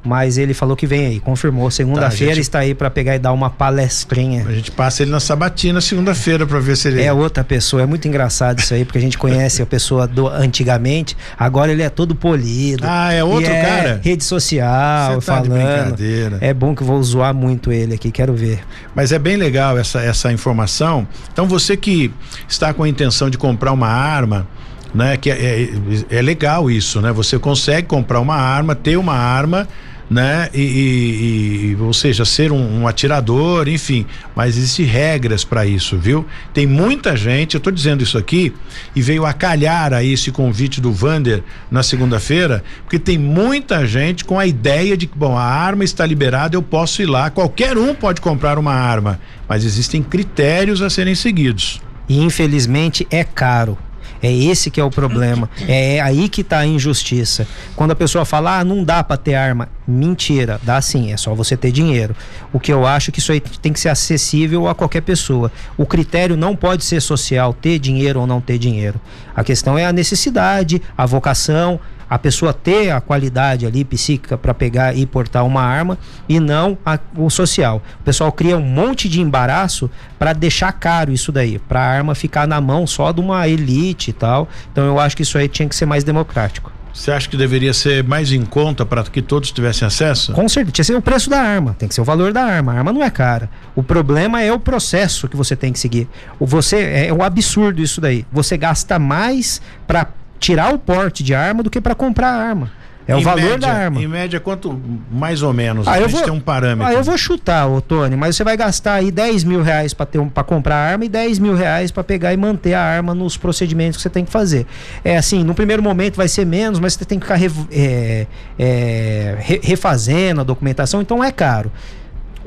mas ele falou que vem aí, confirmou. Segunda-feira tá, gente... está aí para pegar e dar uma palestrinha. A gente passa ele na sabatina segunda-feira para ver se ele. É outra pessoa, é muito engraçado isso aí, porque a gente conhece a pessoa do antigamente, agora ele é todo polido. Ah, é outro é cara? Rede social, tá falando. É bom que eu vou zoar muito ele aqui, quero ver. Mas é bem legal essa, essa informação. Então você que está com a intenção de comprar uma arma, né? Que é, é, é legal isso, né? Você consegue comprar uma arma, ter uma arma né? E, e, e, ou seja, ser um, um, atirador, enfim, mas existem regras para isso, viu? Tem muita gente, eu estou dizendo isso aqui e veio a calhar a esse convite do Vander na segunda-feira, porque tem muita gente com a ideia de que, bom, a arma está liberada, eu posso ir lá, qualquer um pode comprar uma arma, mas existem critérios a serem seguidos. E infelizmente é caro. É esse que é o problema. É aí que está a injustiça. Quando a pessoa fala, ah, não dá para ter arma. Mentira, dá sim, é só você ter dinheiro. O que eu acho que isso aí tem que ser acessível a qualquer pessoa. O critério não pode ser social, ter dinheiro ou não ter dinheiro. A questão é a necessidade, a vocação a pessoa ter a qualidade ali psíquica para pegar e portar uma arma e não a, o social. O pessoal cria um monte de embaraço para deixar caro isso daí, para a arma ficar na mão só de uma elite e tal. Então eu acho que isso aí tinha que ser mais democrático. Você acha que deveria ser mais em conta para que todos tivessem acesso? Com certeza. Tinha que ser o preço da arma, tem que ser o valor da arma. A arma não é cara. O problema é o processo que você tem que seguir. O você é o absurdo isso daí. Você gasta mais para tirar o porte de arma do que para comprar arma. É o Em valor média- da arma. Em média, quanto mais ou menos? Ah, a eu gente vou- tem um parâmetro. Ah, eu vou chutar, ô Tony, mas você vai gastar aí 10 mil reais ter um, pra comprar a arma e 10 mil reais pra pegar e manter a arma nos procedimentos que você tem que fazer. É assim, no primeiro momento vai ser menos, mas você tem que ficar rev- é, é, re- refazendo a documentação, então é caro.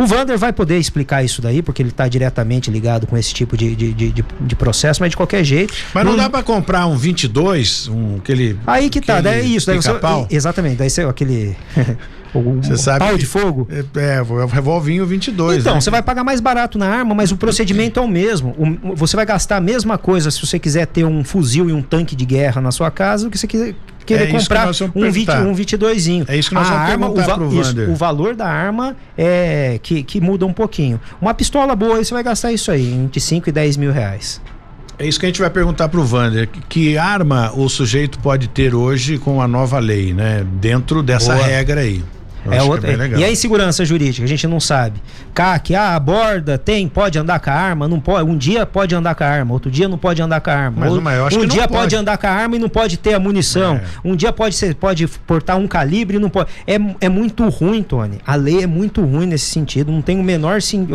O Vander vai poder explicar isso daí, porque ele está diretamente ligado com esse tipo de, de, de, de- processo, mas de qualquer jeito. Mas não dá pra comprar um 22, um aquele. Aí que tá, aquele daí é isso. Daí você, exatamente, daí você aquele. *laughs* o, Você sabe pau de fogo. É, é, o revolvinho 22. Então, né? você vai pagar mais barato na arma, mas o procedimento é o mesmo. O- você vai gastar a mesma coisa se você quiser ter um fuzil e um tanque de guerra na sua casa do que você quiser querer É isso que comprar um, 20, perguntar. um 22zinho. É isso que nós a vamos arma, o, perguntar pro isso, Vander. o valor da arma é que, que muda um pouquinho. Uma pistola boa, aí você vai gastar isso aí, entre 5 e 10 mil reais. É isso que a gente vai perguntar pro Vander. Que, que arma o sujeito pode ter hoje com a nova lei, né? Dentro dessa Boa. regra aí. Eu É que outra, legal. e a insegurança jurídica, a gente não sabe. CAC, ah, aborda, tem, pode andar com a arma, não pode. Um dia pode andar com a arma, outro dia não pode andar com a arma. Mas, Ou- mas um dia pode. pode. andar com a arma e não pode ter a munição. É. Um dia pode ser, pode portar um calibre e não pode. É, é muito ruim, Tony. A lei é muito ruim nesse sentido. Não tem o menor sim,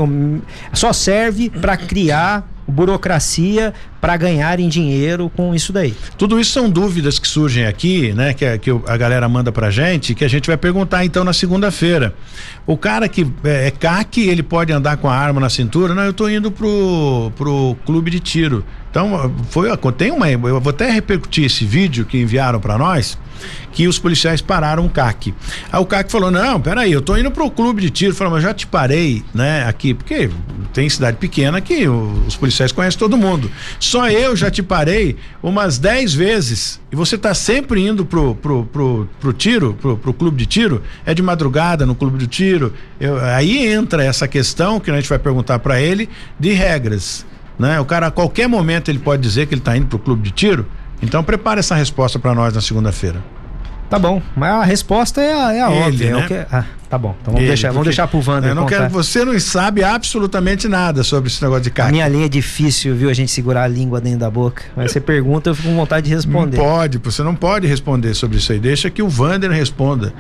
só serve para criar burocracia para ganharem dinheiro com isso daí. Tudo isso são dúvidas que surgem aqui, né? Que, a- que o- a galera manda pra gente, que a gente vai perguntar então na segunda-feira. O cara que é, é CAC, ele pode andar com a arma na cintura? Não, eu tô indo pro, pro clube de tiro. Então, foi, tem uma. Eu vou até repercutir esse vídeo que enviaram pra nós, que os policiais pararam o CAC. Aí o CAC falou: Não, peraí, eu tô indo pro clube de tiro. Falou, mas já te parei, né, aqui, porque tem cidade pequena que os policiais conhecem todo mundo. Só eu já te parei umas 10 vezes e você tá sempre indo pro, pro, pro, pro tiro, pro, pro clube de tiro, é de madrugada no clube de tiro. Eu- aí entra essa questão que a gente vai perguntar para ele de regras. Né? O cara a qualquer momento ele pode dizer que ele tá indo pro clube de tiro. Então prepare essa resposta para nós na segunda-feira. Tá bom, mas a resposta é a, é a Ele, óbvia. é né? o que- ah, tá bom, então vamos Ele, deixar, vamos deixar pro Wander Eu não contar. quero, você não sabe absolutamente nada sobre esse negócio de CAC. minha lei é difícil, viu? A gente segurar a língua dentro da boca. Mas você pergunta, eu fico com vontade de Não responder. pode, você não pode responder sobre isso aí. Deixa que o Vander responda.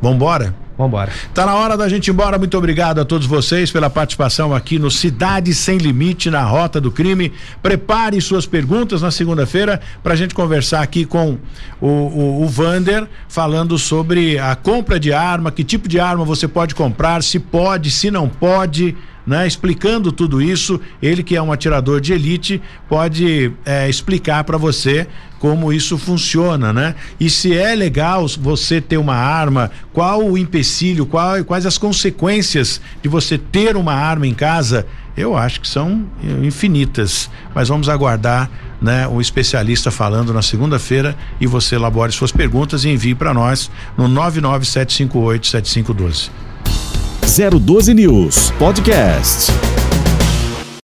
Vambora? Vambora. Tá na hora da gente ir embora. Muito obrigado a todos vocês pela participação aqui no Cidade Sem Limite, na Rota do Crime. Prepare suas perguntas na segunda-feira para a gente conversar aqui com o, o, o Vander, falando sobre a compra de arma, que tipo de arma você pode comprar, se pode, se não pode. Né, explicando tudo isso, ele que é um atirador de elite pode é, explicar para você como isso funciona, né? E se é legal você ter uma arma, qual o empecilho, qual, quais as consequências de você ter uma arma em casa? Eu acho que são eh, infinitas, mas vamos aguardar, né, o especialista falando na segunda-feira e você elabore suas perguntas e envie para nós no 997587512. 012 News Podcast.